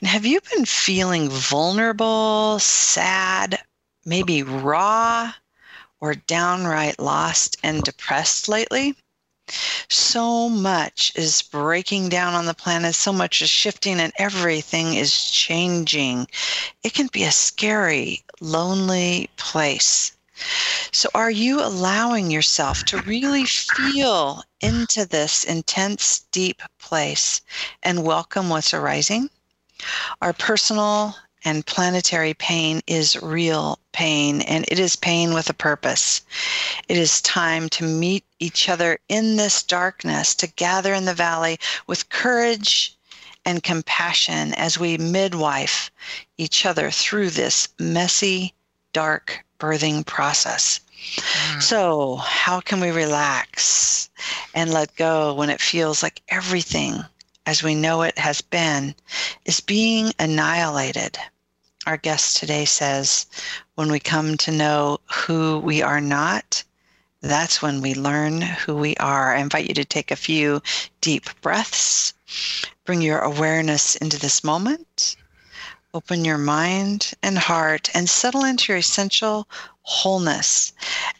And have you been feeling vulnerable, sad, maybe raw, or downright lost and depressed lately? So much is breaking down on the planet, so much is shifting, and everything is changing. It can be a scary, lonely place. So, are you allowing yourself to really feel into this intense, deep place and welcome what's arising? Our personal and planetary pain is real pain, and it is pain with a purpose. It is time to meet each other in this darkness, to gather in the valley with courage and compassion as we midwife each other through this messy, dark birthing process. Mm. So, how can we relax and let go when it feels like everything as we know it has been is being annihilated? Our guest today says, when we come to know who we are not, that's when we learn who we are. I invite you to take a few deep breaths, bring your awareness into this moment, open your mind and heart, and settle into your essential wholeness.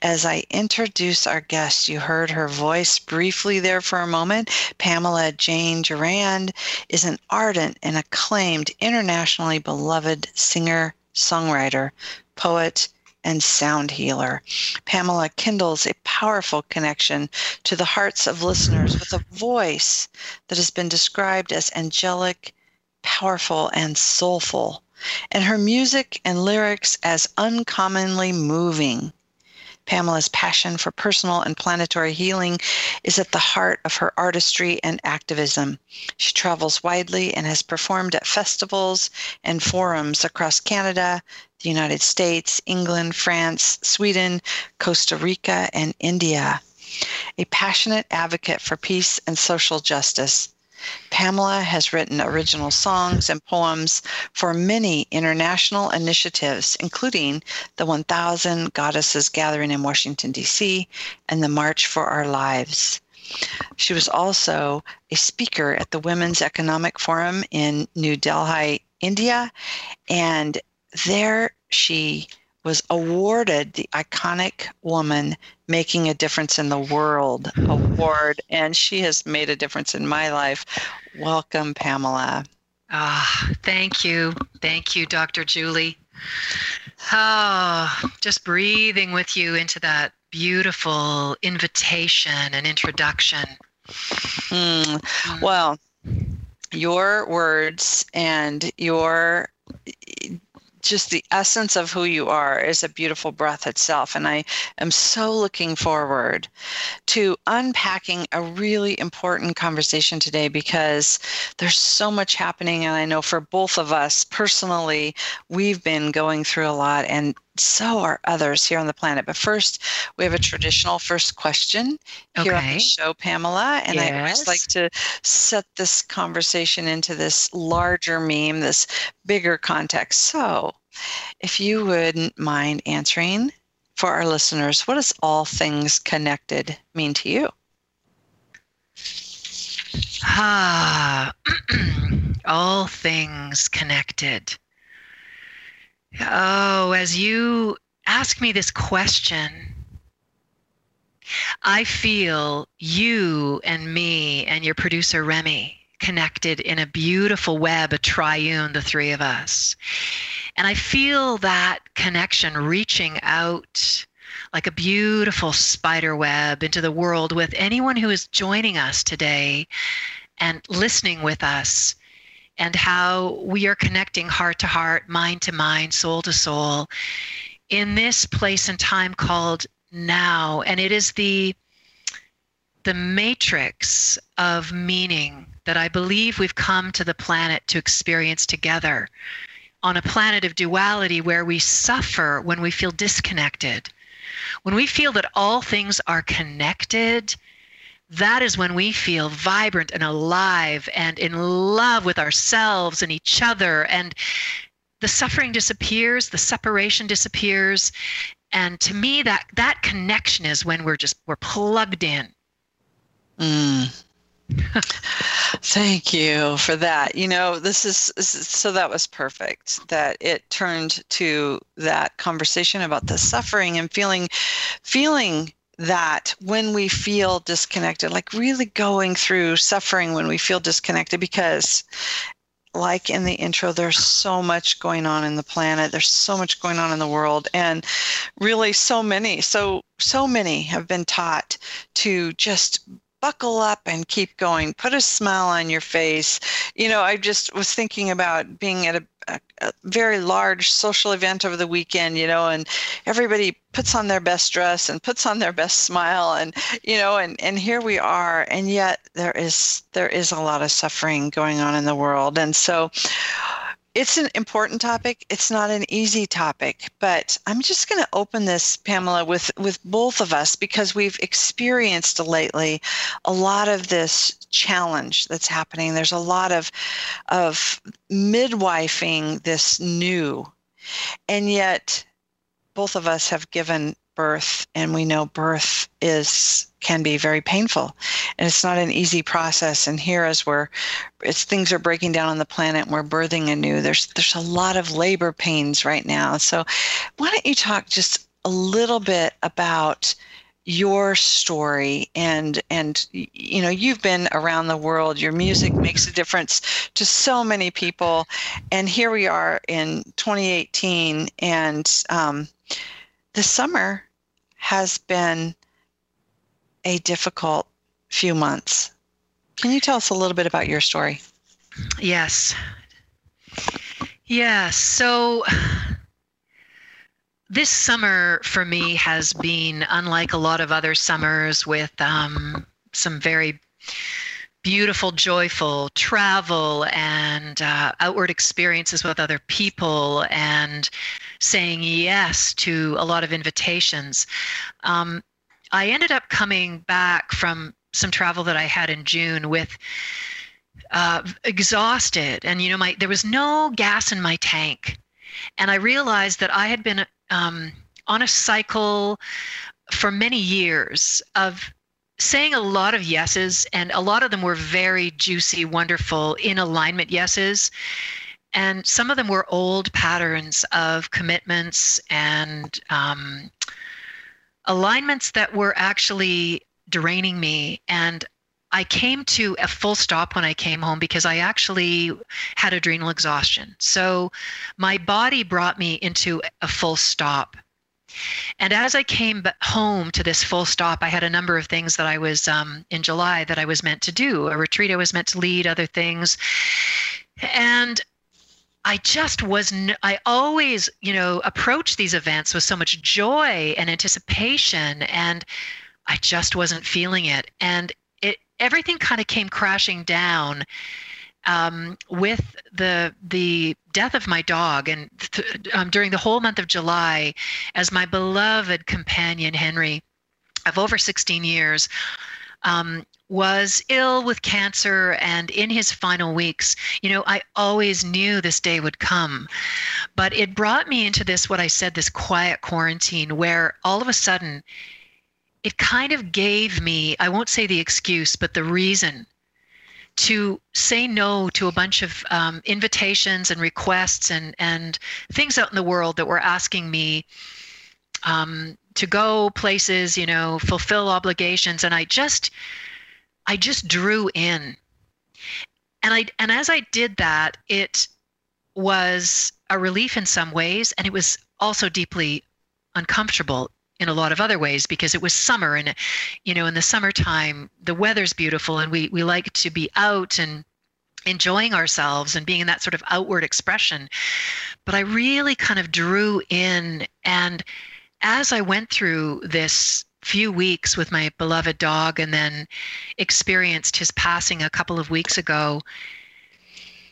As I introduce our guest, you heard her voice briefly there for a moment. Pamela Jane Gerrand is an ardent and acclaimed, internationally beloved singer, songwriter, poet, and sound healer. Pamela kindles a powerful connection to the hearts of listeners with a voice that has been described as angelic, powerful, and soulful and her music and lyrics as uncommonly moving. Pamela's passion for personal and planetary healing is at the heart of her artistry and activism. She travels widely and has performed at festivals and forums across Canada, the United States, England, France, Sweden, Costa Rica, and India. A passionate advocate for peace and social justice, Pamela has written original songs and poems for many international initiatives, including the 1000 Goddesses Gathering in Washington, D.C., and the March for Our Lives. She was also a speaker at the Women's Economic Forum in New Delhi, India, and there she was awarded the iconic woman making a difference in the world award and she has made a difference in my life. Welcome pamela. Ah oh, thank you. Thank you dr julie. Ah oh, just breathing with you into that beautiful invitation and introduction. Mm. well your words and your just the essence of who you are is a beautiful breath itself. And I am so looking forward to unpacking a really important conversation today because there's so much happening. And I know for both of us personally, we've been going through a lot and so are others here on the planet. But first, we have a traditional first question here okay. on the show, Pamela. And yes. I always like to set this conversation into this larger meme, this bigger context. So, if you wouldn't mind answering for our listeners, what does all things connected mean to you? Ah, all things connected. Oh, as you ask me this question, I feel you and me and your producer Remy connected in a beautiful web, a triune, the three of us. And I feel that connection reaching out like a beautiful spider web into the world with anyone who is joining us today and listening with us and how we are connecting heart to heart, mind to mind, soul to soul in this place and time called now. And it is the the matrix of meaning that I believe we've come to the planet to experience together on a planet of duality where we suffer when we feel disconnected. When we feel that all things are connected, that is when we feel vibrant and alive and in love with ourselves and each other. And the suffering disappears, the separation disappears. And to me, that, that connection is when we're just, we're plugged in. Mm. Thank you for that. You know, this is, this is, so that was perfect that it turned to that conversation about the suffering and feeling feeling that when we feel disconnected, like really going through suffering when we feel disconnected, because like in the intro, there's so much going on in the planet, there's so much going on in the world, and really so many, so so many have been taught to just buckle up and keep going. Put a smile on your face. You know i just was thinking about being at a, a, a, very large social event over the weekend you know and everybody puts on their best dress and puts on their best smile and you know and and here we are. And yet there is there is a lot of suffering going on in the world. And so it's an important topic. It's not an easy topic, but I'm just going to open this, Pamela, with, with both of us because we've experienced lately a lot of this challenge that's happening. There's a lot of, of midwifing this new, and yet both of us have given birth and we know birth is can be very painful. And it's not an easy process. And here as we're it's things are breaking down on the planet and we're birthing anew. There's there's a lot of labor pains right now. So why don't you talk just a little bit about your story and and you know you've been around the world. Your music makes a difference to so many people. And here we are in 2018 and um, the summer has been a difficult few months. Can you tell us a little bit about your story? Yes. Yes. So this summer for me has been unlike a lot of other summers with um, some very beautiful, joyful travel and uh, outward experiences with other people and saying yes to a lot of invitations. Um, I ended up coming back from some travel that I had in June with uh, exhausted, and you know, my there was no gas in my tank, and I realized that I had been um, on a cycle for many years of saying a lot of yeses, and a lot of them were very juicy, wonderful, in alignment yeses. And some of them were old patterns of commitments and um, alignments that were actually draining me. And I came to a full stop when I came home because I actually had adrenal exhaustion. So my body brought me into a full stop. And as I came home to this full stop, I had a number of things that I was um, in July that I was meant to do, a retreat I was meant to lead, other things. And I just was, n- I always, you know, approach these events with so much joy and anticipation, and I just wasn't feeling it. And it, everything kind of came crashing down um, with the the death of my dog, and th- um, during the whole month of July, as my beloved companion Henry, of over 16 years, um, was ill with cancer and in his final weeks. You know, I always knew this day would come, but it brought me into this what I said this quiet quarantine where all of a sudden. It kind of gave me, I won't say the excuse, but the reason to say no to a bunch of um, invitations and requests and and things out in the world that were asking me um, to go places, you know, fulfill obligations, and I just I just drew in, and I and as I did that, it was a relief in some ways, and it was also deeply uncomfortable in a lot of other ways because it was summer and you know in the summertime the weather's beautiful and we we like to be out and enjoying ourselves and being in that sort of outward expression. But i really kind of drew in and as i went through this few weeks with my beloved dog and then experienced his passing a couple of weeks ago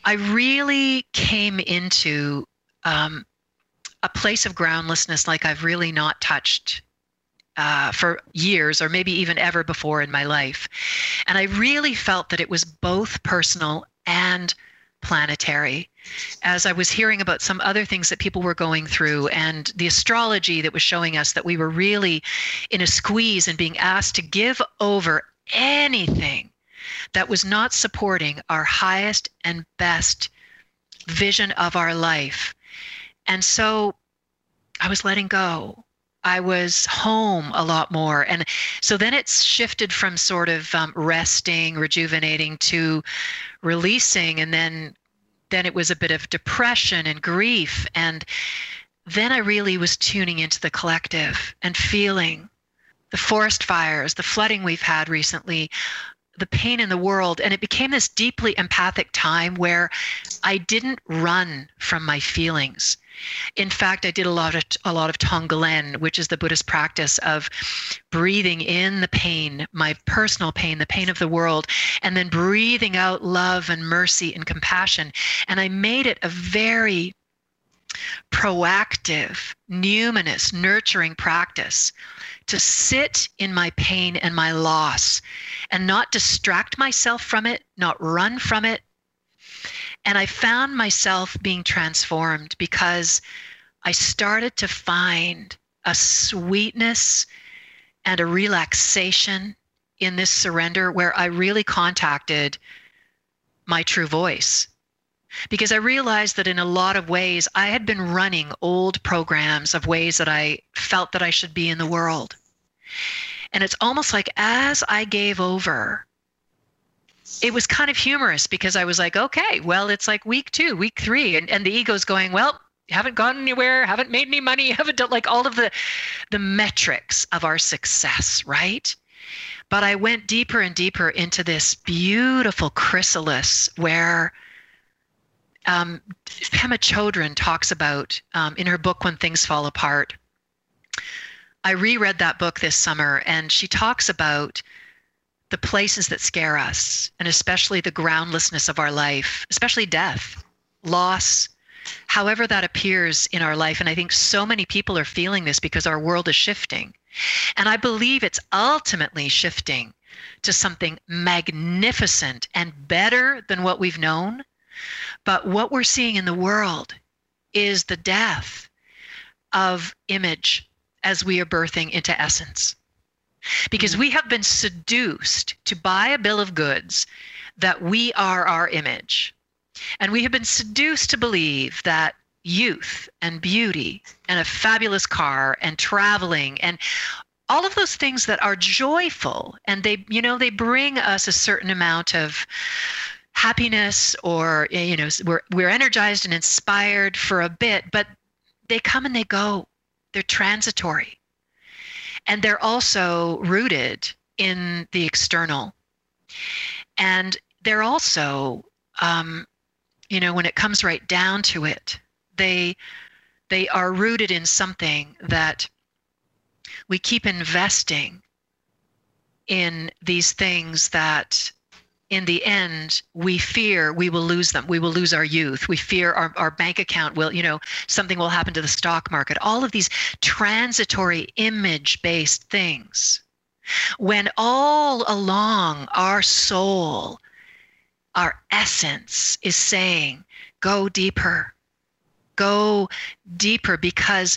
i really came into um, a place of groundlessness like I've really not touched uh, for years or maybe even ever before in my life. And I really felt that it was both personal and planetary. As I was hearing about some other things that people were going through and the astrology that was showing us that we were really in a squeeze and being asked to give over anything that was not supporting our highest and best vision of our life. And so I was letting go. I was home a lot more. And so then it's shifted from sort of um, resting, rejuvenating to releasing. And then, then it was a bit of depression and grief. And then I really was tuning into the collective and feeling the forest fires, the flooding we've had recently, the pain in the world. And it became this deeply empathic time where I didn't run from my feelings. In fact, I did a lot of a lot of Tonglen, which is the Buddhist practice of breathing in the pain, my personal pain, the pain of the world, and then breathing out love and mercy and compassion. And I made it a very proactive, numinous, nurturing practice to sit in my pain and my loss and not distract myself from it, not run from it. And I found myself being transformed because I started to find a sweetness and a relaxation in this surrender where I really contacted my true voice because I realized that in a lot of ways I had been running old programs of ways that I felt that I should be in the world. And it's almost like as I gave over, it was kind of humorous because I was like, okay, well, it's like week two, week three. And, and the ego's going, well, haven't gone anywhere, haven't made any money, haven't done like all of the the metrics of our success, right? But I went deeper and deeper into this beautiful chrysalis where um, Pema Chodron talks about um, in her book When Things Fall Apart. I reread that book this summer, and she talks about the places that scare us, and especially the groundlessness of our life, especially death, loss, however that appears in our life. And I think so many people are feeling this because our world is shifting. And I believe it's ultimately shifting to something magnificent and better than what we've known but what we're seeing in the world is the death of image as we are birthing into essence. Because hmm. we have been seduced to buy a bill of goods that we are our image. And we have been seduced to believe that youth and beauty and a fabulous car and traveling and all of those things that are joyful and they you know they bring us a certain amount of happiness or you know we're we're energized and inspired for a bit but they come and they go. They're transitory and they're also rooted in the external. And they're also um, you know when it comes right down to it they they are rooted in something that we keep investing in these things that in the end, we fear we will lose them. We will lose our youth. We fear our, our bank account will, you know, something will happen to the stock market. All of these transitory image based things. When all along our soul, our essence is saying, go deeper, go deeper, because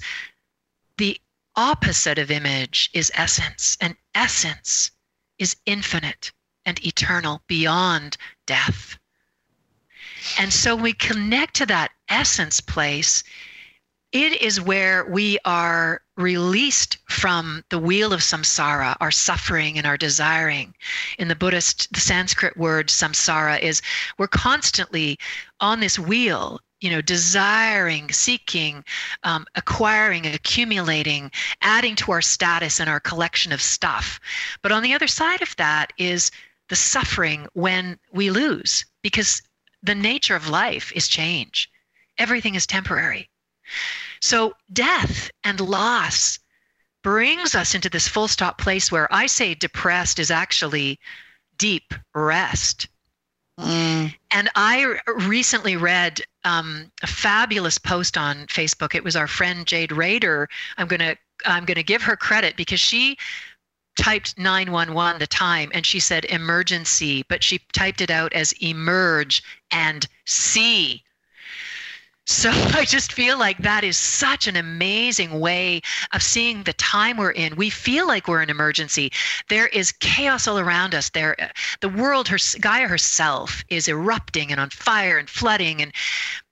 the opposite of image is essence, and essence is infinite and eternal beyond death. And so we connect to that essence place. It is where we are released from the wheel of samsara, our suffering and our desiring. In the Buddhist, the Sanskrit word samsara is we're constantly on this wheel you know, desiring, seeking, um, acquiring, accumulating, adding to our status and our collection of stuff. But on the other side of that is the suffering when we lose because the nature of life is change. Everything is temporary. So death and loss brings us into this full stop place where I say depressed is actually deep rest. Mm. And I recently read um, a fabulous post on Facebook. It was our friend Jade Rader. I'm gonna I'm gonna give her credit because she typed 911 the time and she said emergency, but she typed it out as emerge and see. So I just feel like that is such an amazing way of seeing the time we're in. We feel like we're in emergency. There is chaos all around us. There, the world, her Gaia herself, is erupting and on fire and flooding, and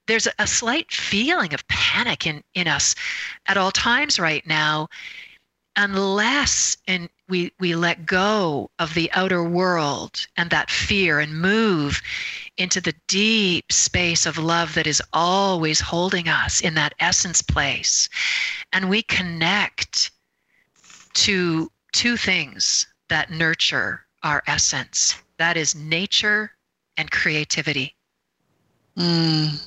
there's a, slight feeling of panic in in us at all times right now, unless and we we let go of the outer world and that fear and move into the deep space of love that is always holding us in that essence place. And we connect to two things that nurture our essence that is nature and creativity. Mm.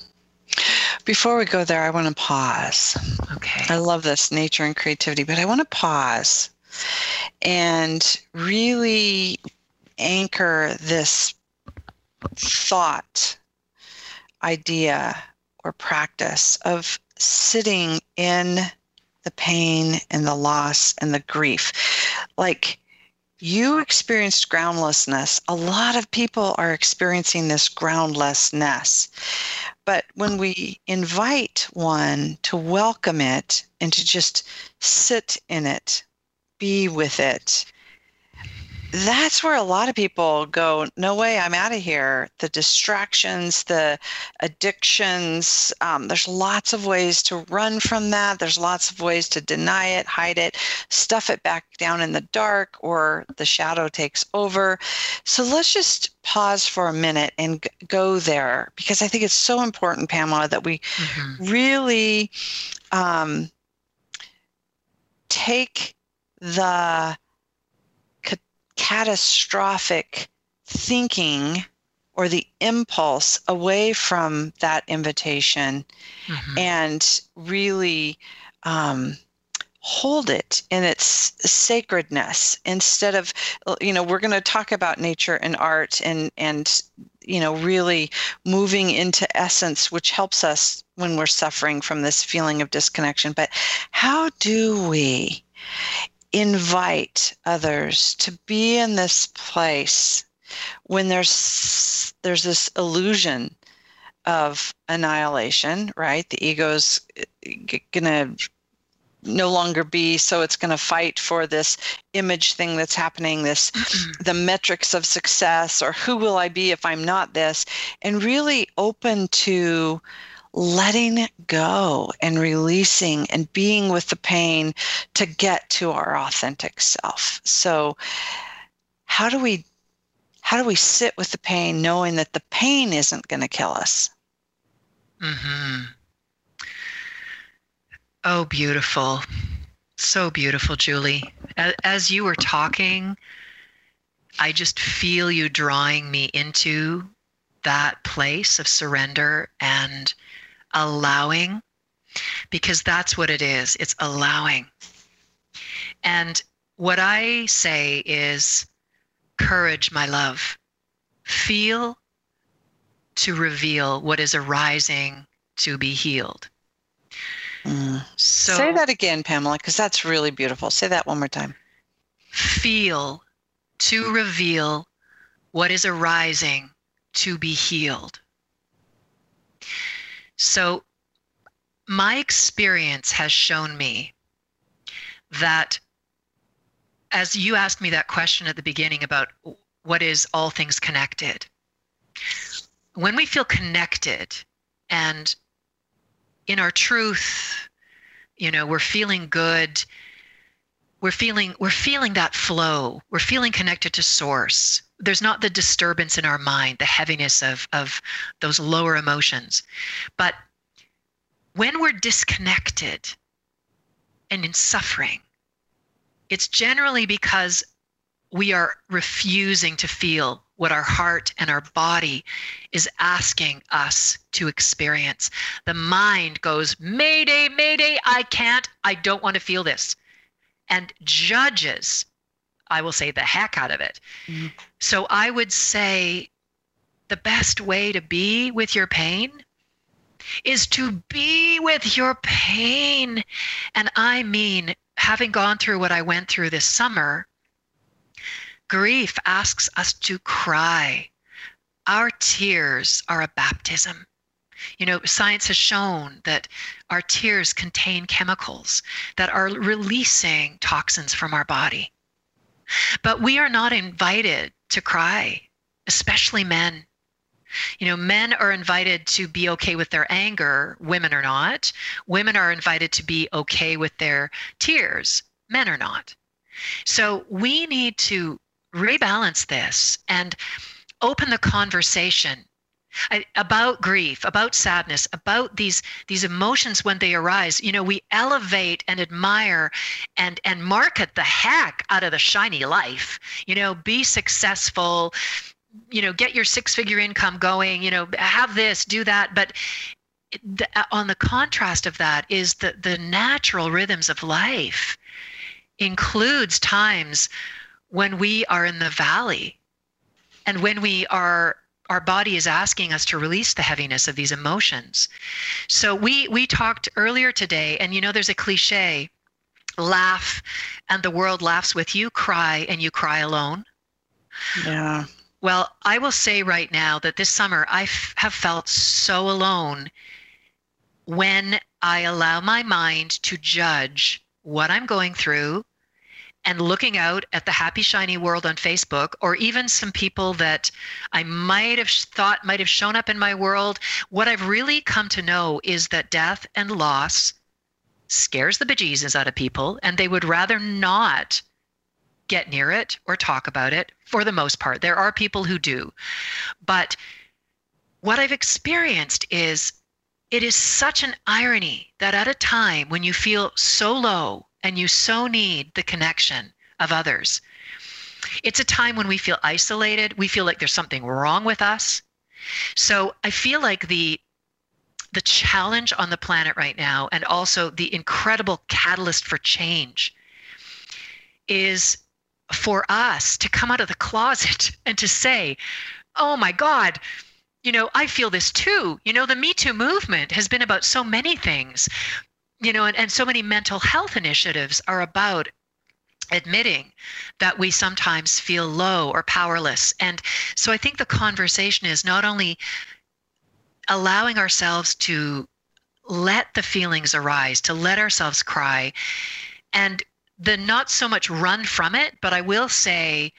Before we go there, I want to pause. Okay. I love this nature and creativity, but I want to pause and really anchor this thought, idea, or practice of sitting in the pain and the loss and the grief. Like you experienced groundlessness. A lot of people are experiencing this groundlessness. But when we invite one to welcome it and to just sit in it, be with it, that's where a lot of people go no way i'm out of here. The distractions the addictions um, there's lots of ways to run from that. There's lots of ways to deny it hide it stuff it back down in the dark or the shadow takes over. So let's just pause for a minute and g- go there because i think it's so important pamela that we mm-hmm. really um, take the catastrophic thinking or the impulse away from that invitation mm-hmm. and really um, hold it in its sacredness instead of you know we're going to talk about nature and art and and you know really moving into essence which helps us when we're suffering from this feeling of disconnection but how do we invite others to be in this place when there's there's this illusion of annihilation right? The ego's uh, gonna no longer be so it's going to fight for this image thing that's happening this the metrics of success or who will i be if i'm not this? And really open to letting go and releasing and being with the pain to get to our authentic self. So how do we how do we sit with the pain knowing that the pain isn't going to kill us? Mhm. Oh, beautiful. So beautiful, Julie. As you were talking, I just feel you drawing me into that place of surrender and allowing because that's what it is it's allowing. And what I say is courage, my love. Feel to reveal what is arising to be healed. Mm. So say that again, Pamela, because that's really beautiful. Say that one more time. Feel to reveal what is arising to be healed. So, my experience has shown me that as you asked me that question at the beginning about what is all things connected, when we feel connected and in our truth, you know, we're feeling good, we're feeling we're feeling that flow, we're feeling connected to source there's not the disturbance in our mind, the heaviness of, of those lower emotions. But when we're disconnected and in suffering, it's generally because we are refusing to feel what our heart and our body is asking us to experience. The mind goes, Mayday, Mayday, I can't, I don't want to feel this, and judges I will say the heck out of it. Mm-hmm. So I would say the best way to be with your pain is to be with your pain. And I mean, having gone through what I went through this summer, grief asks us to cry. Our tears are a baptism. You know, science has shown that our tears contain chemicals that are releasing toxins from our body. But we are not invited to cry, especially men. You know, men are invited to be okay with their anger, women are not. Women are invited to be okay with their tears, men are not. So we need to rebalance this and open the conversation about grief about sadness about these these emotions when they arise you know we elevate and admire and and market the heck out of the shiny life. You know be successful you know get your six figure income going you know have this do that. But the, on the contrast of that is the the natural rhythms of life includes times when we are in the valley and when we are our body is asking us to release the heaviness of these emotions. So we we talked earlier today and you know there's a cliche laugh and the world laughs with you. Cry and you cry alone. Yeah. Well, I will say right now that this summer I f- have felt so alone when I allow my mind to judge what I'm going through and looking out at the happy, shiny world on Facebook, or even some people that I might have thought might have shown up in my world. What I've really come to know is that death and loss scares the bejesus out of people, and they would rather not get near it or talk about it for the most part. There are people who do. But what I've experienced is it is such an irony that at a time when you feel so low and you so need the connection of others, it's a time when we feel isolated, we feel like there's something wrong with us. So I feel like the the challenge on the planet right now and also the incredible catalyst for change is for us to come out of the closet and to say, oh my God, you know, I feel this too. You know, the Me Too movement has been about so many things, you know, and, and so many mental health initiatives are about admitting that we sometimes feel low or powerless. And so I think the conversation is not only allowing ourselves to let the feelings arise, to let ourselves cry, and the not so much run from it, but I will say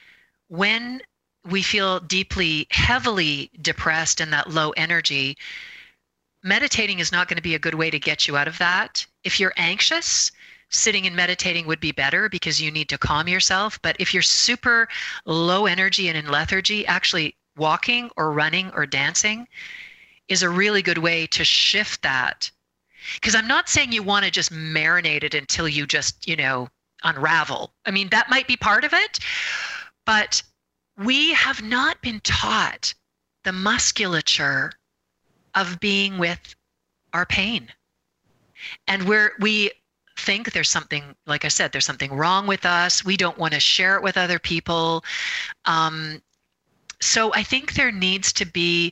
when we feel deeply, heavily depressed and that low energy, meditating is not going to be a good way to get you out of that. If you're anxious, sitting and meditating would be better because you need to calm yourself. But if you're super low energy and in lethargy, actually walking or running or dancing is a really good way to shift that. Because I'm not saying you want to just marinate it until you just, you know, unravel. I mean, that might be part of it, but we have not been taught the musculature of being with our pain. And we're, we think there's something, like I said, there's something wrong with us. We don't want to share it with other people. Um, so I think there needs to be,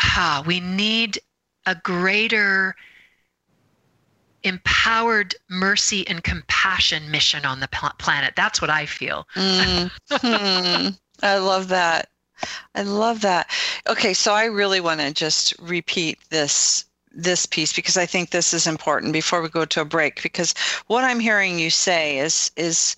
ah, we need a greater empowered mercy and compassion mission on the planet. That's what I feel. mm-hmm. I love that. I love that. Okay, so I really want to just repeat this this piece because I think this is important before we go to a break because what I'm hearing you say is is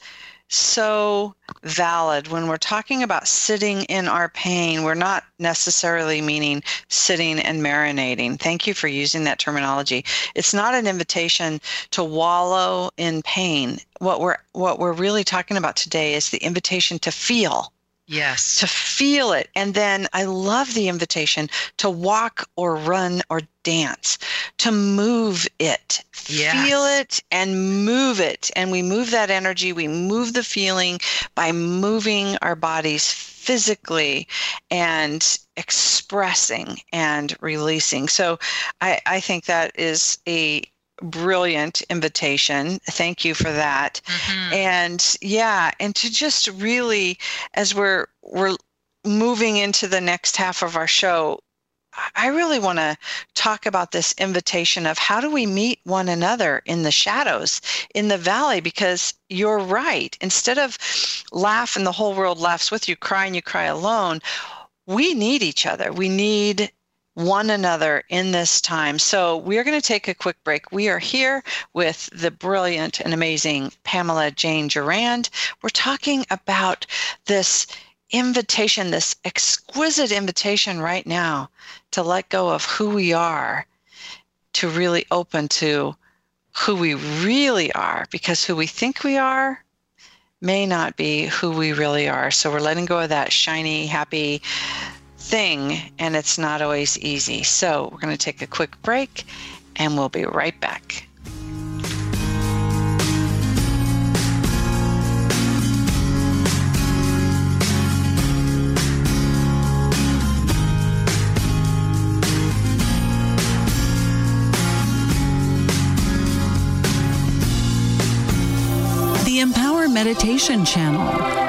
so valid. When we're talking about sitting in our pain, we're not necessarily meaning sitting and marinating. Thank you for using that terminology. It's not an invitation to wallow in pain. What we're what we're really talking about today is the invitation to feel Yes. To feel it. And then I love the invitation to walk or run or dance, to move it. Yes. Feel it and move it. And we move that energy, we move the feeling by moving our bodies physically and expressing and releasing. So I, I think that is a brilliant invitation. Thank you for that. Mm-hmm. And yeah, and to just really as we're we're moving into the next half of our show, I really want to talk about this invitation of how do we meet one another in the shadows, in the valley, because you're right. Instead of laugh and the whole world laughs with you, cry and you cry alone, we need each other. We need one another in this time. So we are going to take a quick break. We are here with the brilliant and amazing Pamela Jane Gerrand. We're talking about this invitation, this exquisite invitation right now to let go of who we are, to really open to who we really are, because who we think we are may not be who we really are. So we're letting go of that shiny, happy thing, and it's not always easy. So we're going to take a quick break, and we'll be right back. Meditation Channel.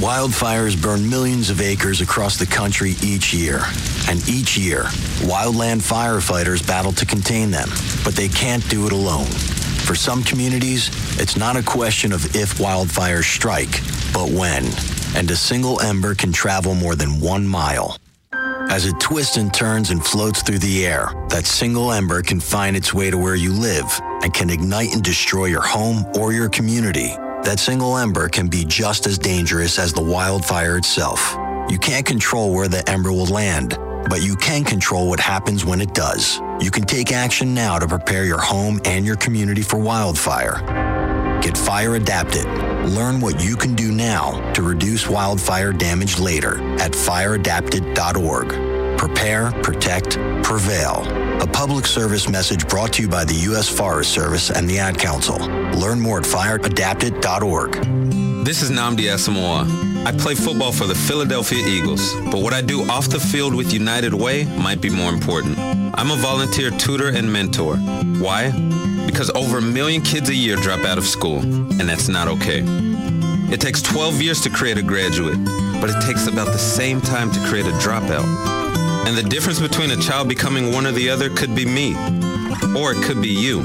Wildfires burn millions of acres across the country each year. And each year, wildland firefighters battle to contain them, but they can't do it alone. For some communities, it's not a question of if wildfires strike, but when. And a single ember can travel more than one mile. As it twists and turns and floats through the air, that single ember can find its way to where you live and can ignite and destroy your home or your community that single ember can be just as dangerous as the wildfire itself. You can't control where the ember will land, but you can control what happens when it does. You can take action now to prepare your home and your community for wildfire. Get fire adapted. Learn what you can do now to reduce wildfire damage later at fireadapted.org. Prepare, protect, prevail. A public service message brought to you by the U.S. Forest Service and the Ad Council. Learn more at fireadapted.org. This is Nnamdi Asomugha. I play football for the Philadelphia Eagles, but what I do off the field with United Way might be more important. I'm a volunteer tutor and mentor. Why? Because over a million kids a year drop out of school, and that's not okay. It takes 12 years to create a graduate, but it takes about the same time to create a dropout. And the difference between a child becoming one or the other could be me, or it could be you.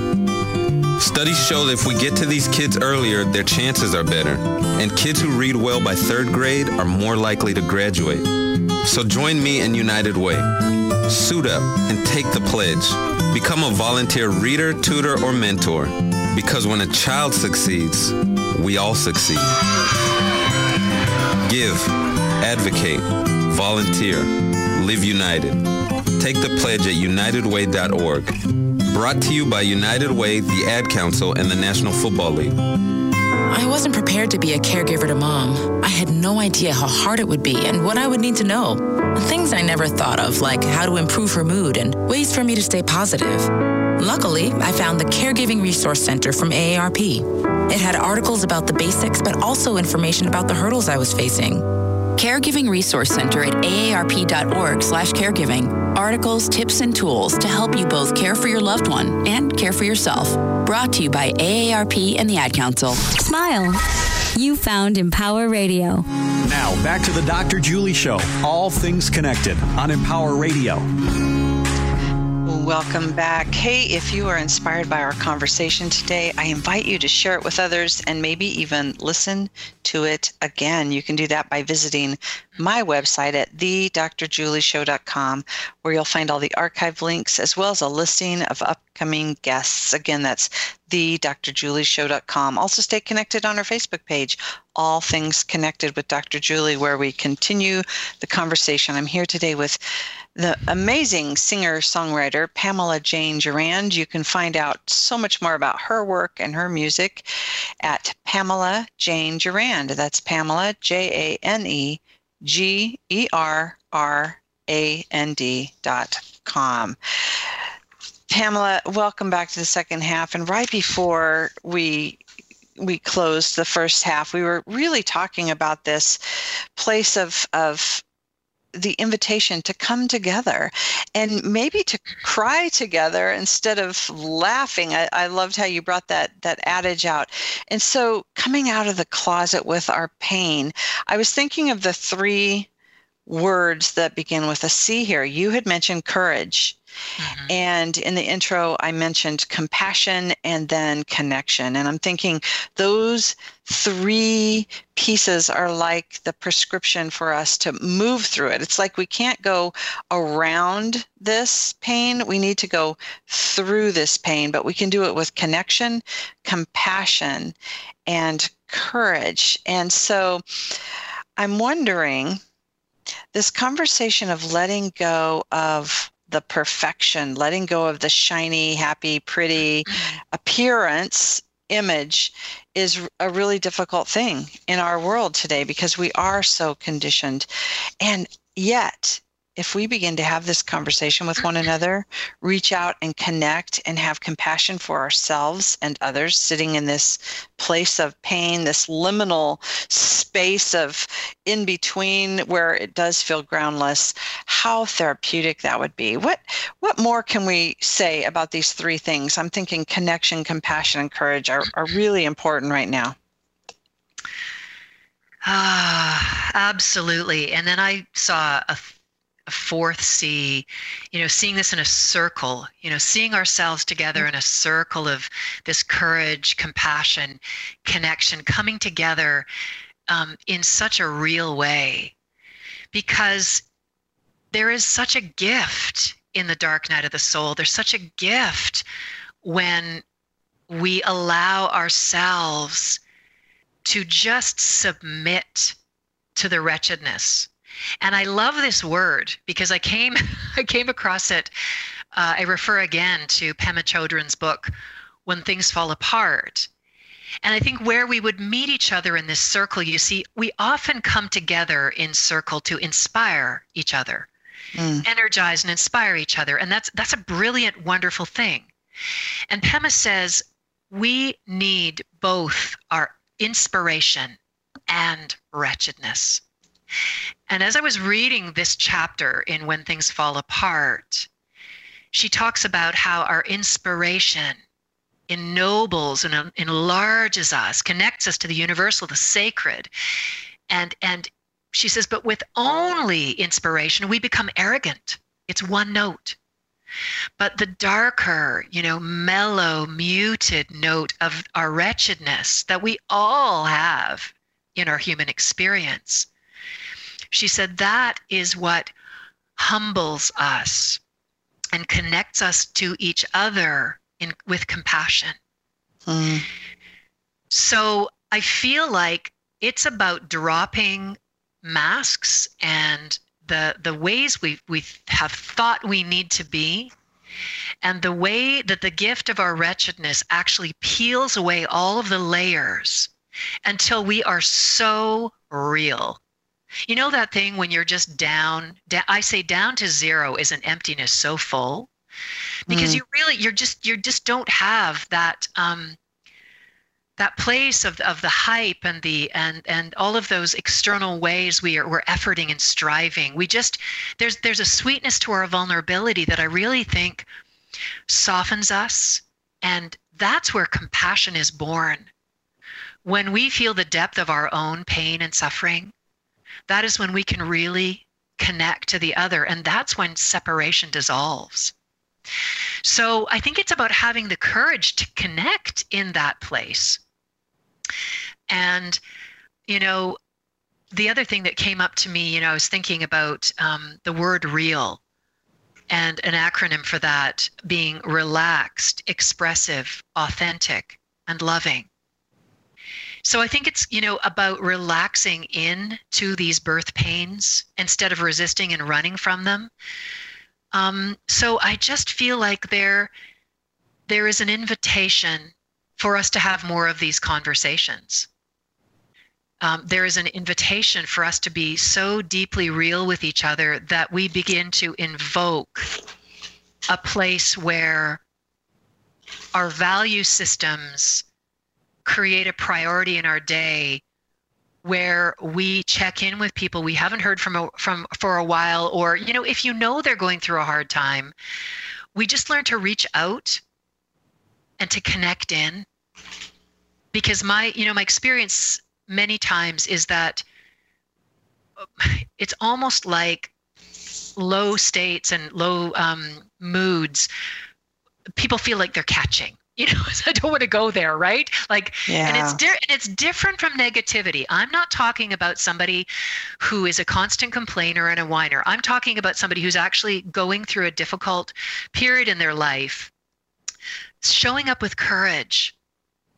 Studies show that if we get to these kids earlier, their chances are better. And kids who read well by third grade are more likely to graduate. So join me in United Way. Suit up and take the pledge. Become a volunteer reader, tutor, or mentor. Because when a child succeeds, we all succeed. Give, advocate, volunteer Live United. Take the pledge at unitedway.org. Brought to you by United Way, the Ad Council, and the National Football League. I wasn't prepared to be a caregiver to mom. I had no idea how hard it would be and what I would need to know. Things I never thought of, like how to improve her mood and ways for me to stay positive. Luckily, I found the Caregiving Resource Center from AARP. It had articles about the basics, but also information about the hurdles I was facing. Caregiving Resource Center at aarp.org slash caregiving. Articles, tips, and tools to help you both care for your loved one and care for yourself. Brought to you by AARP and the Ad Council. Smile. You found Empower Radio. Now, back to the Dr. Julie Show. All things connected on Empower Radio. Welcome back. Hey, if you are inspired by our conversation today, I invite you to share it with others and maybe even listen to it again. You can do that by visiting my website at thedrjulieshow.com, where you'll find all the archive links as well as a listing of upcoming guests. Again, that's thedrjulieshow.com. Also, stay connected on our Facebook page, All Things Connected with Dr. Julie, where we continue the conversation. I'm here today with the amazing singer songwriter Pamela Jane Gerrand. You can find out so much more about her work and her music at Pamela Jane Gerrand. That's Pamela, J A N E G E R R A N D dot com. Pamela, welcome back to the second half. And right before we we closed the first half, we were really talking about this place of of the invitation to come together and maybe to cry together instead of laughing. I, I, loved how you brought that that adage out. And so coming out of the closet with our pain, I was thinking of the three words that begin with a C here. You had mentioned courage. Mm-hmm. And in the intro, I mentioned compassion and then connection. And I'm thinking those three pieces are like the prescription for us to move through it. It's like we can't go around this pain. We need to go through this pain, but we can do it with connection, compassion, and courage. And so I'm wondering this conversation of letting go of the perfection, letting go of the shiny, happy, pretty appearance image is a really difficult thing in our world today because we are so conditioned. And yet, if we begin to have this conversation with one another, reach out and connect and have compassion for ourselves and others sitting in this place of pain, this liminal space of in between where it does feel groundless, how therapeutic that would be. What what more can we say about these three things? I'm thinking connection, compassion, and courage are, are really important right now. Ah, absolutely. And then I saw a a fourth C, you know, seeing this in a circle, you know, seeing ourselves together in a circle of this courage, compassion, connection, coming together um, in such a real way. Because there is such a gift in the dark night of the soul. There's such a gift when we allow ourselves to just submit to the wretchedness and I love this word because I came I came across it. Uh, I refer again to Pema Chodron's book, When Things Fall Apart. And I think where we would meet each other in this circle, you see, we often come together in circle to inspire each other, mm. energize and inspire each other. And that's that's a brilliant, wonderful thing. And Pema says we need both our inspiration and wretchedness. And as I was reading this chapter in When Things Fall Apart, she talks about how our inspiration ennobles and enlarges us, connects us to the universal, the sacred. And, and she says, but with only inspiration, we become arrogant. It's one note. But the darker, you know, mellow, muted note of our wretchedness that we all have in our human experience she said that is what humbles us and connects us to each other in, with compassion. Mm. So I feel like it's about dropping masks and the the ways we we have thought we need to be and the way that the gift of our wretchedness actually peels away all of the layers until we are so real you know that thing when you're just down, I say down to zero is an emptiness so full because mm. you really you're just you just don't have that um that place of of the hype and the and and all of those external ways we are we're efforting and striving. We just there's there's a sweetness to our vulnerability that I really think softens us and that's where compassion is born. When we feel the depth of our own pain and suffering, that is when we can really connect to the other. And that's when separation dissolves. So I think it's about having the courage to connect in that place. And, you know, the other thing that came up to me, you know, I was thinking about um, the word real and an acronym for that being relaxed, expressive, authentic, and loving. So I think it's, you know, about relaxing in to these birth pains instead of resisting and running from them. Um, so I just feel like there there is an invitation for us to have more of these conversations. um, there is an invitation for us to be so deeply real with each other that we begin to invoke a place where our value systems create a priority in our day where we check in with people we haven't heard from a, from for a while or you know if you know they're going through a hard time we just learn to reach out and to connect in. Because my you know my experience many times is that it's almost like low states and low um, moods. People feel like they're catching you know i don't want to go there right? Like yeah. and it's di- and it's different from negativity. I'm not talking about somebody who is a constant complainer and a whiner. I'm talking about somebody who's actually going through a difficult period in their life showing up with courage.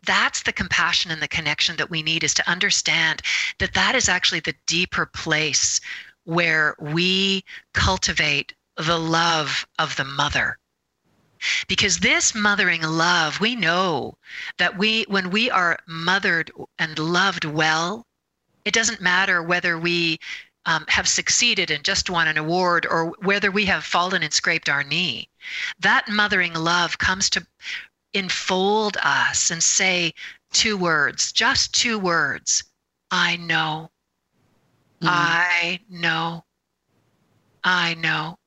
That's the compassion and the connection that we need is to understand that that is actually the deeper place where we cultivate the love of the mother because this mothering love we know that we when we are mothered and loved well it doesn't matter whether we um, have succeeded and just won an award or whether we have fallen and scraped our knee. That mothering love comes to enfold us and say two words just two words. I know. Mm. i know. I know.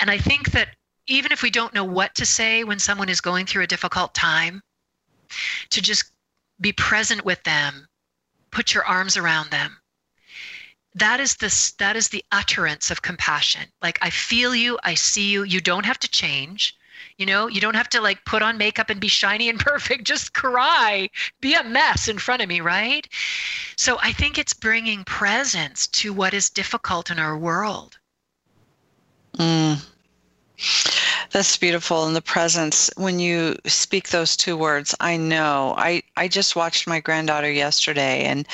And i think that even if we don't know what to say when someone is going through a difficult time, to just be present with them, put your arms around them. That is this that is the utterance of compassion. Like I feel you, I see you. You don't have to change. You know, you don't have to like put on makeup and be shiny and perfect. Just cry, be a mess in front of me, right? So I think it's bringing presence to what is difficult in our world. Mm. That's beautiful. And the presence, when you speak those two words, I know. I, I just watched my granddaughter yesterday and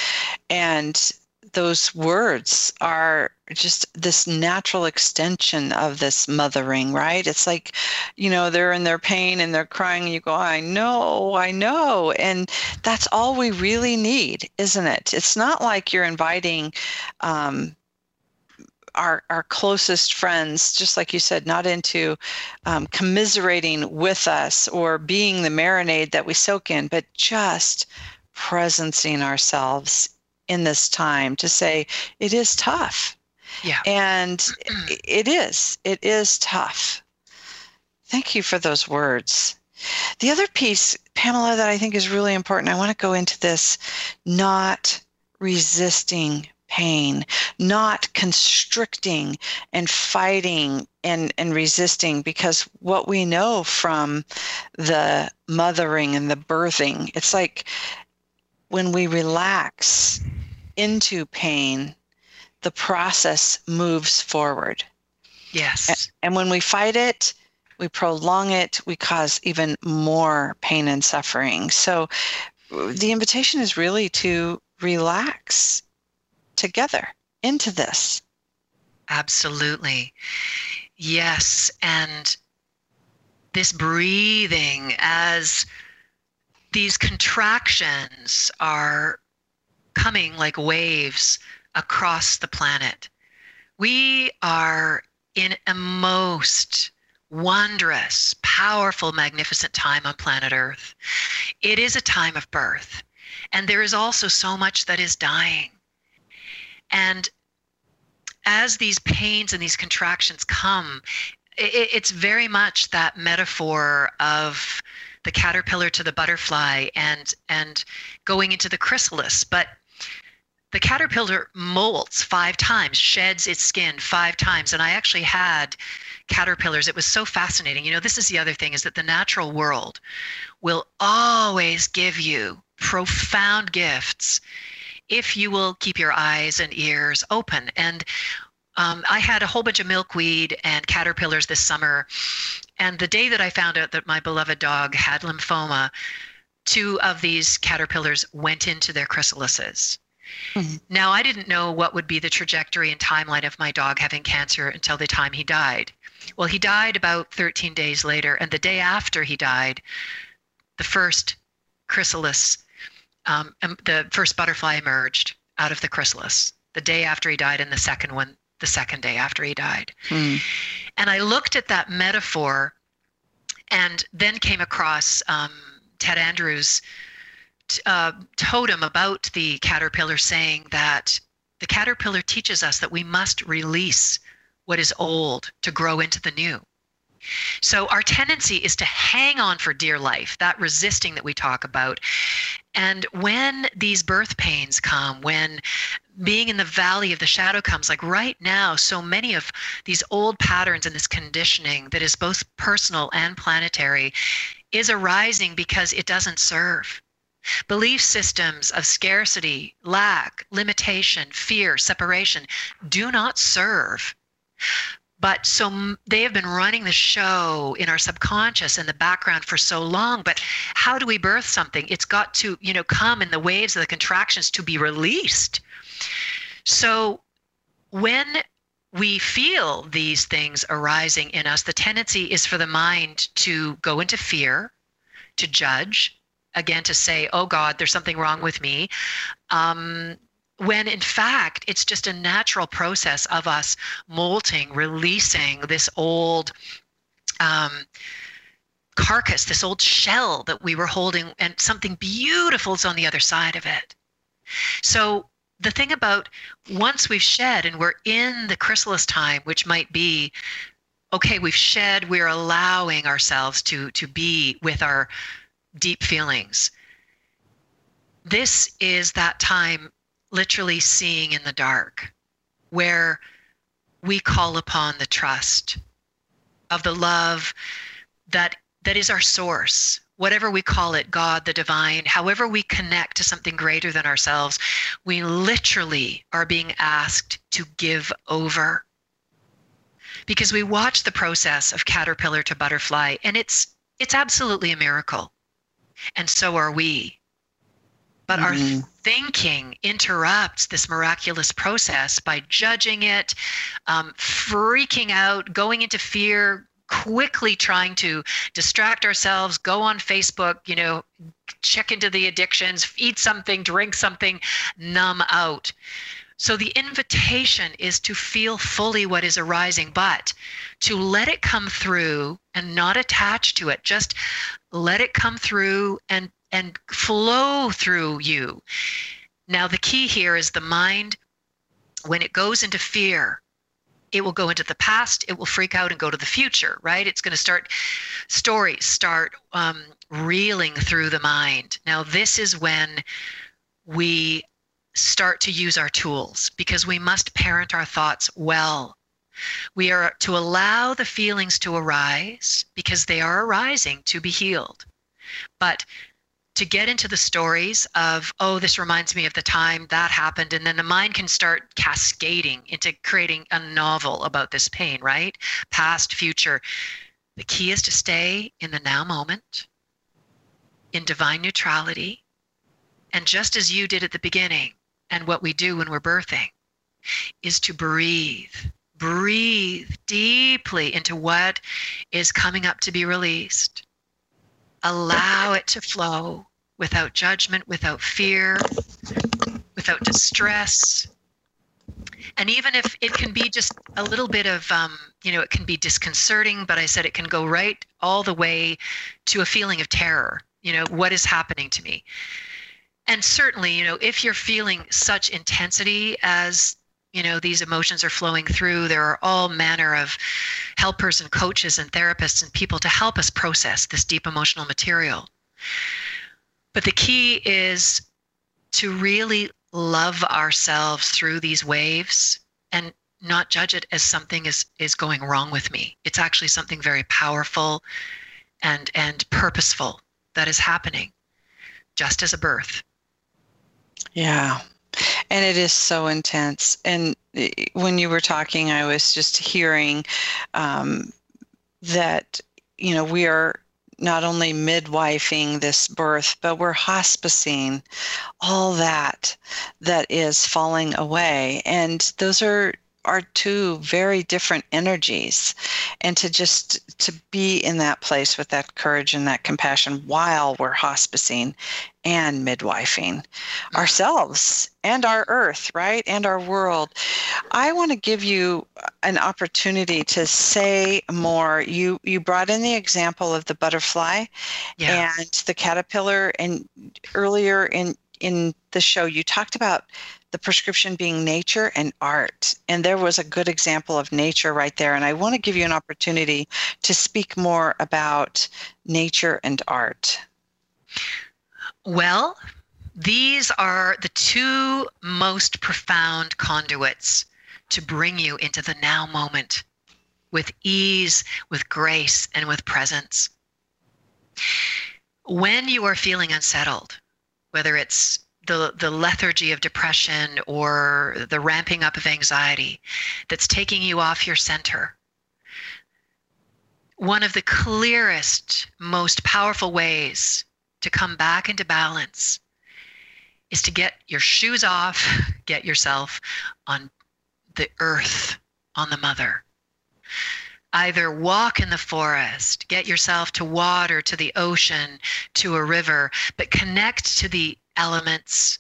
and those words are just this natural extension of this mothering, right? It's like, you know, they're in their pain and they're crying, and you go, I know, I know. And that's all we really need, isn't it? It's not like you're inviting um, our, our closest friends, just like you said, not into um, commiserating with us or being the marinade that we soak in, but just presencing ourselves in this time to say it is tough. Yeah. And it is. It is tough. Thank you for those words. The other piece, Pamela, that I think is really important, I want to go into this not resisting pain, not constricting and fighting and, and resisting, because what we know from the mothering and the birthing, it's like when we relax into pain, the process moves forward. Yes. And when we fight it, we prolong it, we cause even more pain and suffering. So the invitation is really to relax together into this. Absolutely. Yes. And this breathing as these contractions are coming like waves across the planet. We are in a most wondrous, powerful, magnificent time on planet Earth. It is a time of birth. And there is also so much that is dying. And as these pains and these contractions come, it, it's very much that metaphor of the caterpillar to the butterfly and and going into the chrysalis. But the caterpillar molts five times, sheds its skin five times. And I actually had caterpillars. It was so fascinating. You know, this is the other thing is that the natural world will always give you profound gifts if you will keep your eyes and ears open. And um, I had a whole bunch of milkweed and caterpillars this summer. And the day that I found out that my beloved dog had lymphoma, two of these caterpillars went into their chrysalises. Mm-hmm. Now, I didn't know what would be the trajectory and timeline of my dog having cancer until the time he died. Well, he died about 13 days later, and the day after he died, the first chrysalis um, the first butterfly emerged out of the chrysalis the day after he died, and the second one the second day after he died. Mm. And I looked at that metaphor and then came across um, Ted Andrews' uh, totem about the caterpillar saying that the caterpillar teaches us that we must release what is old to grow into the new. So our tendency is to hang on for dear life, that resisting that we talk about. And when these birth pains come, when being in the valley of the shadow comes, like right now, so many of these old patterns and this conditioning that is both personal and planetary is arising because it doesn't serve. Belief systems of scarcity, lack, limitation, fear, separation do not serve. But so they have been running the show in our subconscious in the background for so long. But how do we birth something? It's got to, you know, come in the waves of the contractions to be released. So when we feel these things arising in us, the tendency is for the mind to go into fear, to judge, again, to say, oh God, there's something wrong with me. Um, when in fact it's just a natural process of us molting, releasing this old um, carcass, this old shell that we were holding, and something beautiful is on the other side of it. So the thing about once we've shed and we're in the chrysalis time, which might be okay, we've shed, we're allowing ourselves to to be with our deep feelings. This is that time literally seeing in the dark, where we call upon the trust of the love that that is our source. Whatever we call it god the divine however we connect to something greater than ourselves we literally are being asked to give over. Because we watch the process of caterpillar to butterfly and it's it's absolutely a miracle. And so are we but mm-hmm. our thinking interrupts this miraculous process by judging it, um, freaking out, going into fear, quickly trying to distract ourselves, go on Facebook, you know, check into the addictions, eat something, drink something, numb out. So the invitation is to feel fully what is arising, but to let it come through and not attach to it. Just let it come through and and flow through you. Now, the key here is the mind, when it goes into fear, it will go into the past, it will freak out and go to the future, right? It's going to start stories, start um, reeling through the mind. Now, this is when we start to use our tools because we must parent our thoughts well. We are to allow the feelings to arise because they are arising to be healed. But to get into the stories of, oh, this reminds me of the time that happened. And then the mind can start cascading into creating a novel about this pain, right? Past, future. The key is to stay in the now moment, in divine neutrality. And just as you did at the beginning, and what we do when we're birthing, is to breathe. Breathe deeply into what is coming up to be released allow it to flow without judgment, without fear, without distress. And even if it can be just a little bit of, um, you know, it can be disconcerting, but I said it can go right all the way to a feeling of terror. You know, what is happening to me? And certainly, you know, if you're feeling such intensity as you know these emotions are flowing through there are all manner of helpers and coaches and therapists and people to help us process this deep emotional material but the key is to really love ourselves through these waves and not judge it as something is is going wrong with me. It's actually something very powerful and and purposeful that is happening just as a birth. Yeah. And it is so intense. And when you were talking, I was just hearing um, that, you know, we are not only midwifing this birth, but we're hospicing all that that is falling away. And those are are two very different energies. And to just to be in that place with that courage and that compassion while we're hospicing and midwifing ourselves and our earth right? And our world. I want to give you an opportunity to say more. You you brought in the example of the butterfly yeah. and the caterpillar and earlier in in the show you talked about the prescription being nature and art. And there was a good example of nature right there. And I want to give you an opportunity to speak more about nature and art. Well, these are the two most profound conduits to bring you into the now moment with ease, with grace, and with presence. When you are feeling unsettled, whether it's the, the lethargy of depression or the ramping up of anxiety that's taking you off your center. One of the clearest, most powerful ways to come back into balance is to get your shoes off, get yourself on the earth, on the mother. Either walk in the forest, get yourself to water, to the ocean, to a river, but connect to the elements,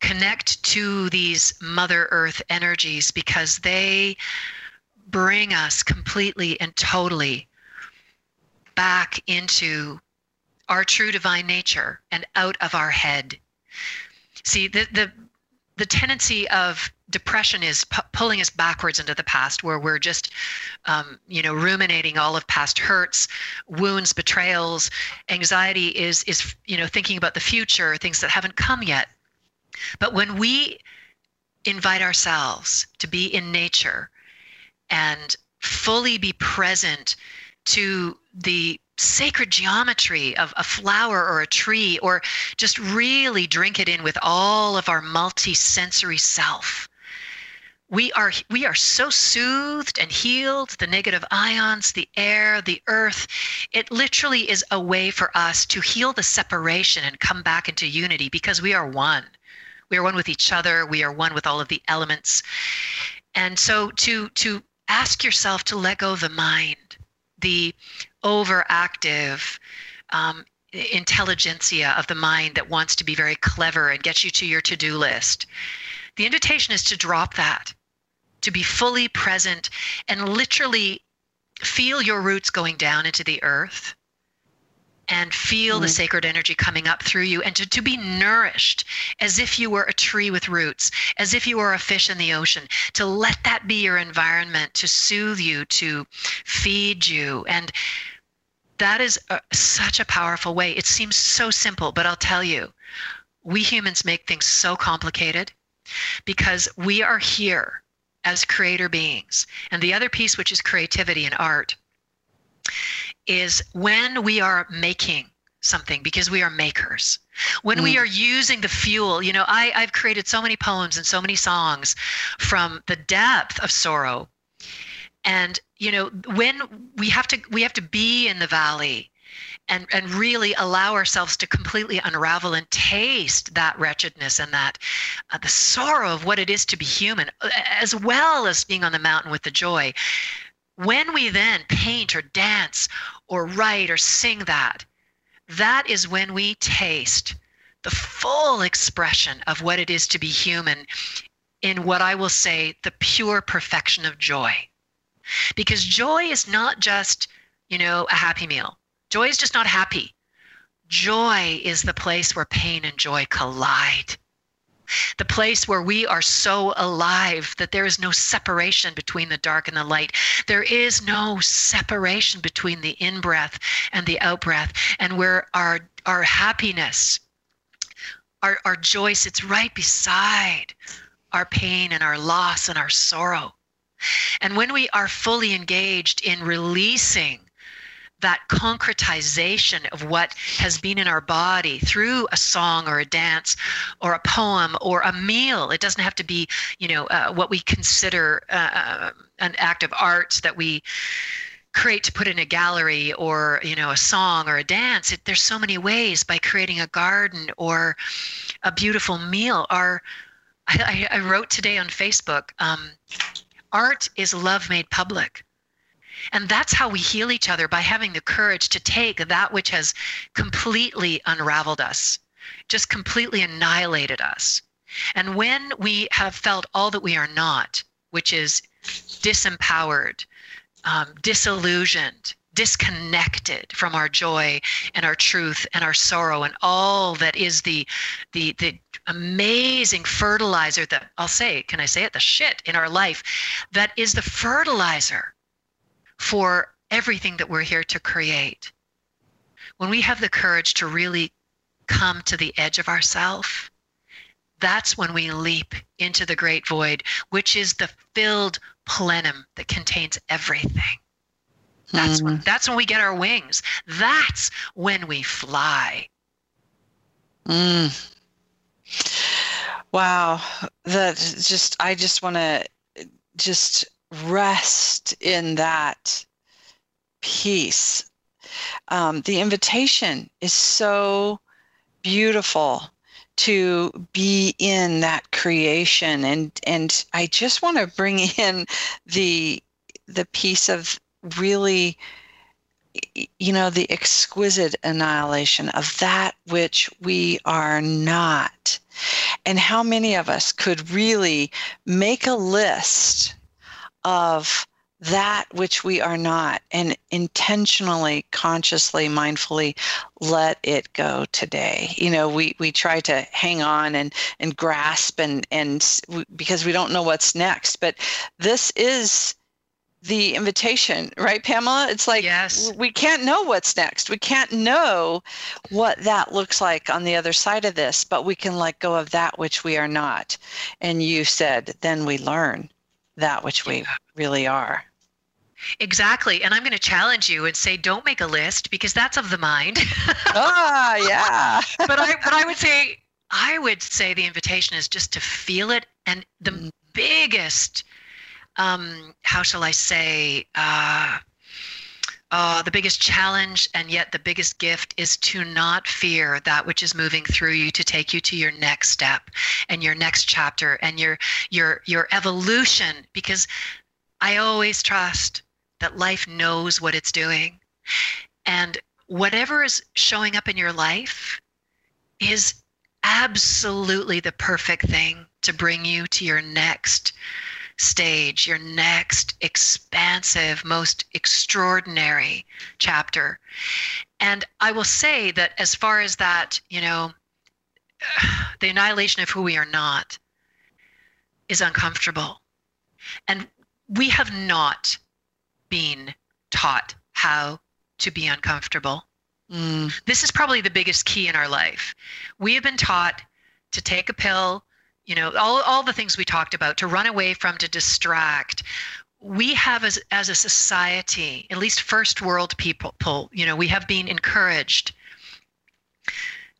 connect to these Mother Earth energies because they bring us completely and totally back into our true divine nature and out of our head. See, the, the, the tendency of depression is pu- pulling us backwards into the past where we're just um, you know ruminating all of past hurts wounds betrayals. Anxiety is is you know thinking about the future things that haven't come yet. But when we invite ourselves to be in nature and fully be present to the sacred geometry of a flower or a tree, or just really drink it in with all of our multi-sensory self. We are we are so soothed and healed, the negative ions, the air, the earth. It literally is a way for us to heal the separation and come back into unity because we are one. We are one with each other, we are one with all of the elements. And so to to ask yourself to let go of the mind, the overactive um, intelligentsia of the mind that wants to be very clever and get you to your to do list. The invitation is to drop that, to be fully present and literally feel your roots going down into the earth and feel mm. the sacred energy coming up through you and to, to be nourished as if you were a tree with roots, as if you were a fish in the ocean, to let that be your environment, to soothe you, to feed you. And that is a, such a powerful way. It seems so simple, but I'll tell you, we humans make things so complicated because we are here as creator beings. And the other piece, which is creativity and art, is when we are making something because we are makers. When mm. we are using the fuel, you know, I, I've created so many poems and so many songs from the depth of sorrow. And, you know, when we have to we have to be in the valley and and really allow ourselves to completely unravel and taste that wretchedness and that uh, the sorrow of what it is to be human as well as being on the mountain with the joy when we then paint or dance or write or sing that that is when we taste the full expression of what it is to be human in what I will say the pure perfection of joy. Because joy is not just, you know, a happy meal. Joy is just not happy. Joy is the place where pain and joy collide. The place where we are so alive that there is no separation between the dark and the light. There is no separation between the in breath and the out breath, and where our, our happiness, our, our joy sits right beside our pain and our loss and our sorrow. And when we are fully engaged in releasing that concretization of what has been in our body through a song or a dance or a poem or a meal. It doesn't have to be, you know, uh, what we consider uh, an act of art that we create to put in a gallery or you know a song or a dance it, there's so many ways by creating a garden or a beautiful meal our I, I wrote today on facebook um, art is love made public. And that's how we heal each other by having the courage to take that which has completely unraveled us, just completely annihilated us. And when we have felt all that we are not, which is disempowered, um, disillusioned, disconnected from our joy and our truth and our sorrow and all that is the the the amazing fertilizer that I'll say can I say it the shit in our life that is the fertilizer for everything that we're here to create when we have the courage to really come to the edge of ourself that's when we leap into the great void which is the filled plenum that contains everything that's mm. when that's when we get our wings. That's when we fly. Mm. Wow. That just I just want to just rest in that peace. Um, the invitation is so beautiful to be in that creation and and I just want to bring in the the piece of really you know the exquisite annihilation of that which we are not and how many of us could really make a list of that which we are not and intentionally consciously mindfully let it go today you know we we try to hang on and and grasp and and because we don't know what's next but this is the invitation, right, Pamela? It's like yes. we can't know what's next. We can't know what that looks like on the other side of this, but we can let go of that which we are not. And you said, then we learn that which we really are. Exactly. And I'm going to challenge you and say, don't make a list because that's of the mind. ah, yeah. but I, but I would say, I would say the invitation is just to feel it. And the mm. biggest um, how shall I say, uh, uh, the biggest challenge and yet the biggest gift is to not fear that which is moving through you to take you to your next step and your next chapter and your your your evolution. Because i always trust that life knows what it's doing. And whatever is showing up in your life is absolutely the perfect thing to bring you to your next stage, your next expansive, most extraordinary chapter. And I will say that as far as that, you know, the annihilation of who we are not is uncomfortable. And we have not been taught how to be uncomfortable. Mm. This is probably the biggest key in our life. We have been taught to take a pill, you know all, all the things we talked about to run away from to distract. We have as, as a society at least first world people you know we have been encouraged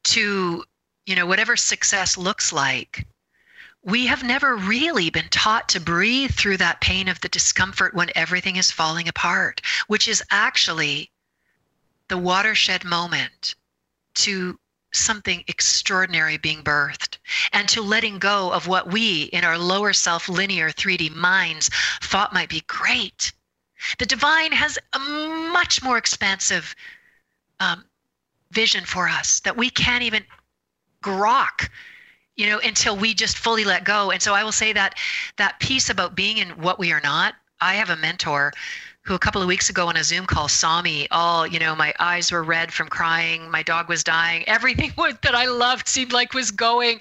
to you know whatever success looks like we have never really been taught to breathe through that pain of the discomfort when everything is falling apart which is actually the watershed moment to something extraordinary being birthed and to letting go of what we in our lower self linear 3D minds thought might be great. The divine has a much more expansive um, vision for us that we can't even grok you know until we just fully let go and so i will say that that piece about being in what we are not i have a mentor who a couple of weeks ago on a Zoom call saw me all, you know, my eyes were red from crying, my dog was dying, everything was, that I loved seemed like was going.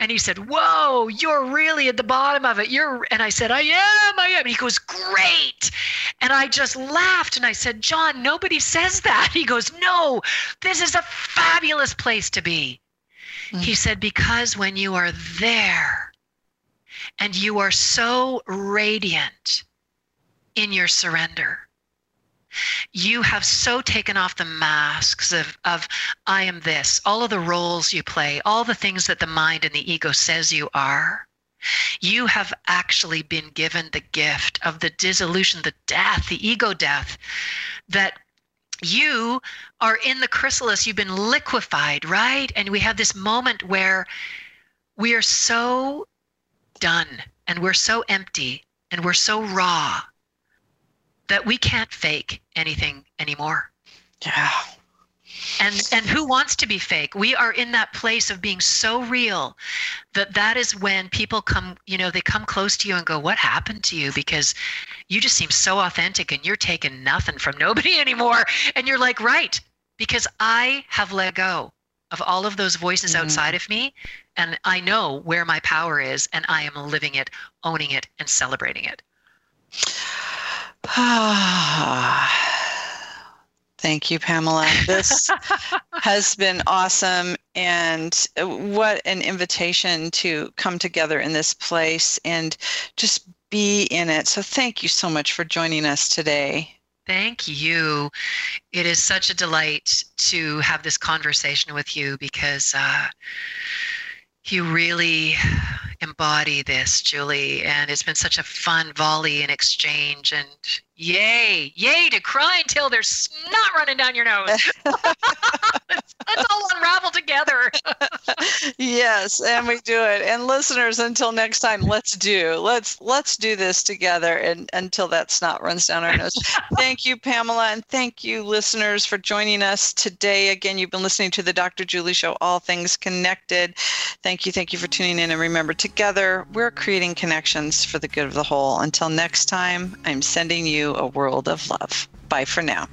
And he said, Whoa, you're really at the bottom of it. You're and I said, I am, I am. And he goes, Great. And I just laughed and I said, John, nobody says that. He goes, No, this is a fabulous place to be. Mm-hmm. He said, Because when you are there and you are so radiant in your surrender. You have so taken off the masks of, of I am this, all of the roles you play, all the things that the mind and the ego says you are. You have actually been given the gift of the dissolution, the death, the ego death, that you are in the chrysalis, you've been liquefied, right? And we have this moment where we are so done and we're so empty and we're so raw that we can't fake anything anymore. Yeah. And and who wants to be fake? We are in that place of being so real that that is when people come, you know, they come close to you and go, "What happened to you?" because you just seem so authentic and you're taking nothing from nobody anymore. And you're like, "Right, because I have let go of all of those voices mm-hmm. outside of me and I know where my power is and I am living it, owning it and celebrating it." Thank you, Pamela. This has been awesome. And what an invitation to come together in this place and just be in it. So, thank you so much for joining us today. Thank you. It is such a delight to have this conversation with you because uh, you really embody this, Julie. And it's been such a fun volley and exchange. And Yay, yay to cry until there's snot running down your nose. let's, let's all unravel together. yes, and we do it. And listeners, until next time, let's do. Let's let's do this together and until that snot runs down our nose. thank you, Pamela, and thank you, listeners, for joining us today. Again, you've been listening to the Dr. Julie Show, All Things Connected. Thank you, thank you for tuning in. And remember, together we're creating connections for the good of the whole. Until next time, I'm sending you a world of love. Bye for now.